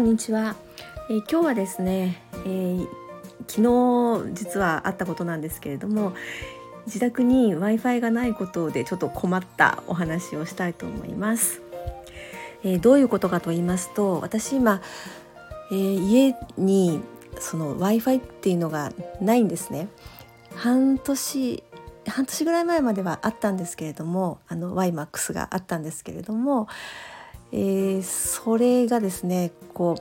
こんにちは、えー、今日はですね、えー、昨日実はあったことなんですけれども自宅に w i f i がないことでちょっと困ったお話をしたいと思います、えー、どういうことかと言いますと私今、え家にその w i f i っていうのがないんですね。半年半年ぐらい前まではあったんですけれどもあの YMAX があったんですけれどもえー、それがですねこ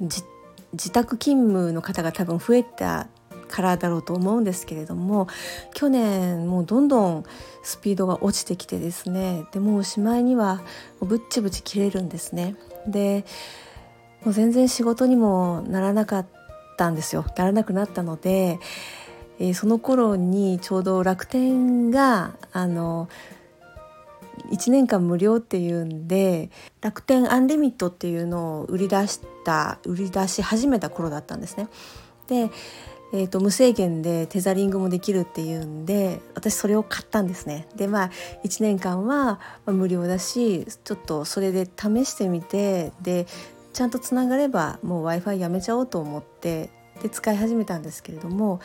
う自宅勤務の方が多分増えたからだろうと思うんですけれども去年もうどんどんスピードが落ちてきてですねでもうしまいにはぶっちぶち切れるんですね。でもう全然仕事にもならなかったんですよならなくなったので、えー、その頃にちょうど楽天があの1年間無料っていうんで楽天アンリミットっていうのを売り出した売り出し始めた頃だったんですね。で、えーと、無制限でテザリングもできるっていうんで私それを買ったんですね。でまあ1年間は無料だしちょっとそれで試してみてでちゃんとつながればもう w i f i やめちゃおうと思ってで使い始めたんですけれども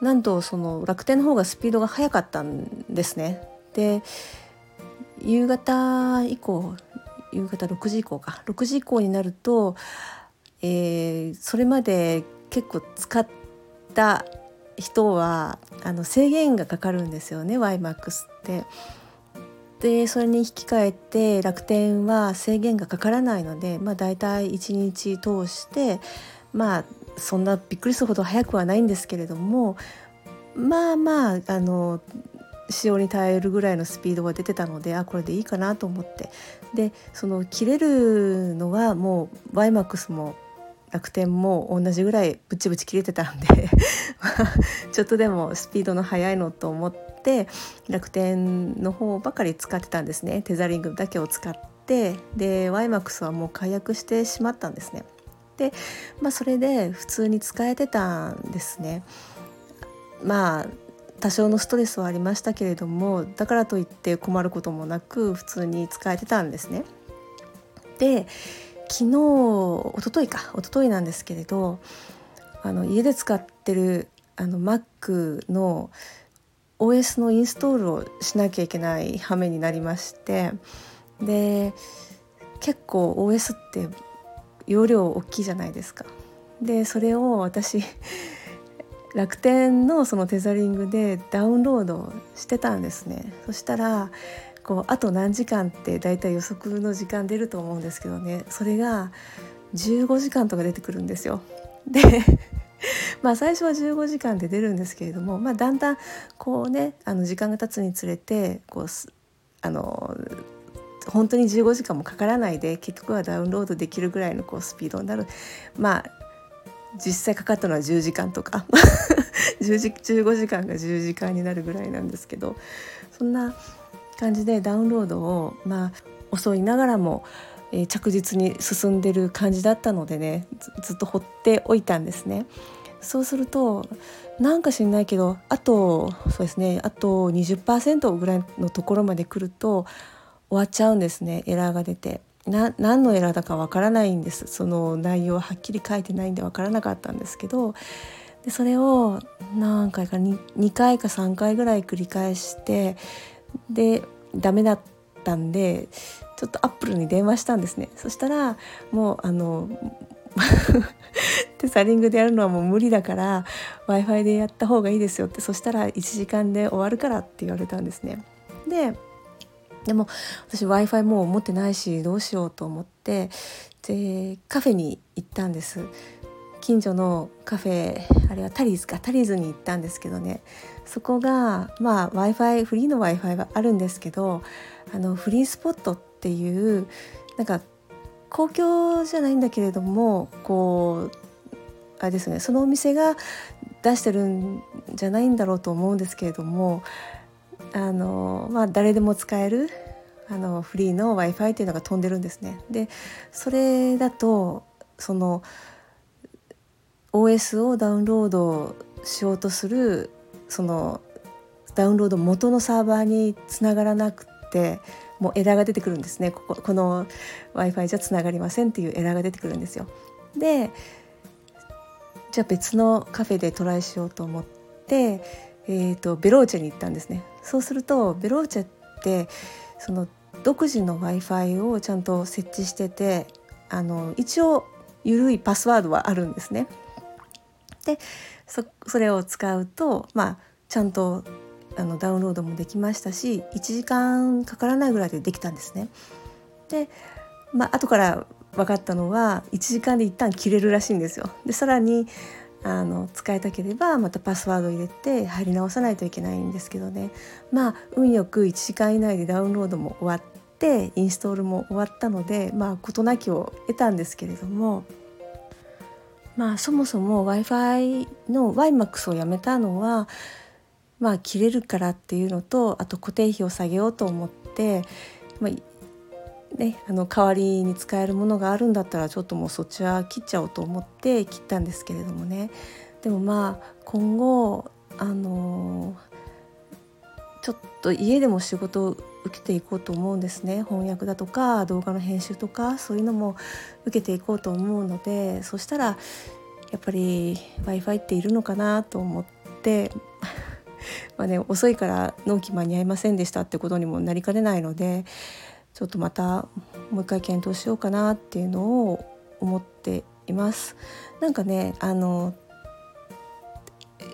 なんとその楽天の方がスピードが速かったんですね。で夕方以降夕方6時以降か6時以降になると、えー、それまで結構使った人はあの制限がかかるんですよね YMAX って。でそれに引き換えて楽天は制限がかからないので、まあ、大体1日通してまあそんなびっくりするほど早くはないんですけれどもまあまああの使用に耐えるぐらいのスピードが出てたのであこれでいいかなと思ってでその切れるのはもう YMAX も楽天も同じぐらいブチブチ切れてたんで ちょっとでもスピードの速いのと思って楽天の方ばかり使ってたんですねテザリングだけを使ってで YMAX はもう解約してしまったんですね。で、まあ、それで普通に使えてたんですね。まあ多少のストレスはありましたけれどもだからといって困ることもなく普通に使えてたんですね。で昨日一昨日か一昨日なんですけれどあの家で使ってるあの Mac の OS のインストールをしなきゃいけない羽目になりましてで結構 OS って容量大きいじゃないですか。でそれを私楽天のそのテザリングでダウンロードしてたんですね。そしたらこうあと何時間ってだいたい予測の時間出ると思うんですけどね。それが15時間とか出てくるんですよ。で まあ最初は15時間で出るんですけれども、まあ、だんだんこうねあの時間が経つにつれてこうあの本当に15時間もかからないで結局はダウンロードできるぐらいのこうスピードになる。まあ実際かかったのは10時間とか 10時15時間が10時間になるぐらいなんですけどそんな感じでダウンロードをまあ遅いながらも、えー、着実に進んでる感じだったのでねずっと放っておいたんですね。そうするとなんか知んないけどあとそうですねあと20%ぐらいのところまで来ると終わっちゃうんですねエラーが出て。な何のエラーだかわからないんです。その内容ははっきり書いてないんでわからなかったんですけどでそれを何回か 2, 2回か3回ぐらい繰り返してでダメだったんでちょっとアップルに電話したんですね。そしたらもうあの テサリングでやるのはもう無理だから w i f i でやった方がいいですよって。そしたら1時間で終わるからって言われたんですね。ででも私 w i f i もう持ってないしどうしようと思ってでカフェに行ったんです。近所のカフェあれはタリーズかタリーズに行ったんですけどね。そこがまあ w i f i フリーの w i f i はあるんですけどあのフリースポットっていうなんか公共じゃないんだけれどもこうあれですねそのお店が出してるんじゃないんだろうと思うんですけれどもあの、まあ、誰でも使えるあのフリーの w i f i っていうのが飛んでるんですね。でそれだとその OS をダウンロードしようとするそのダウンロード元のサーバーにつながらなくてもう枝が出てくるんですねこここの w i f i じゃつながりませんっていう枝が出てくるんですよ。でじゃあ別のカフェでトライしようと思って、えーと、ベローチェに行ったんですね。そうするとベローチェってその独自の w i f i をちゃんと設置しててあの一応緩いパスワードはあるんですね。でそれを使うと、まあ、ちゃんとあのダウンロードもできましたし1時間かからないぐらいでできたんですね。で、まあ後から分かったのは1時間で一旦切れるらしいんですよ。でさらにあの使いたければまたパスワード入れて入り直さないといけないんですけどね。まあ運よく1時間以内でダウンロードも終わってインストールも終わったのでまあ事なきを得たんですけれども。まあそもそも w i f i の YMAX をやめたのはまあ切れるからっていうのとあと固定費を下げようと思って、まあね、あの代わりに使えるものがあるんだったらちょっともうそっちは切っちゃおうと思って切ったんですけれどもね。でもまあ今後あのちょっと家でも仕事を受けていこうと思うんですね。翻訳だとか動画の編集とかそういうのも受けていこうと思うのでそしたらやっぱり w i f i っているのかなと思って まあね遅いから納期間に合いませんでしたってことにもなりかねないのでちょっとまたもう一回検討しようかなっていうのを思っています。なんかねあの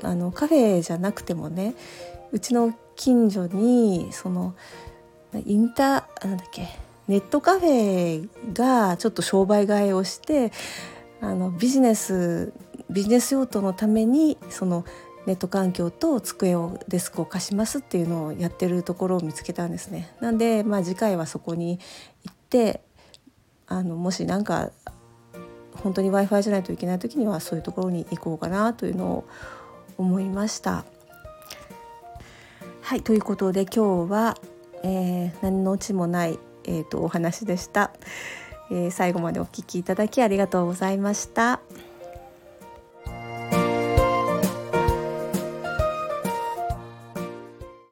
あのカフェじゃなくてもねうちの近所にそのインターなんだっけネットカフェがちょっと商売替えをしてあのビジネスビジネス用途のためにそのネット環境と机をデスクを貸しますっていうのをやってるところを見つけたんですね。なんで、まあ、次回はそこに行ってあのもし何か本当に w i f i じゃないといけない時にはそういうところに行こうかなというのを思いました。はいということで今日は、えー、何のオチもない、えーと、とお話でした、えー、最後までお聞きいただきありがとうございました。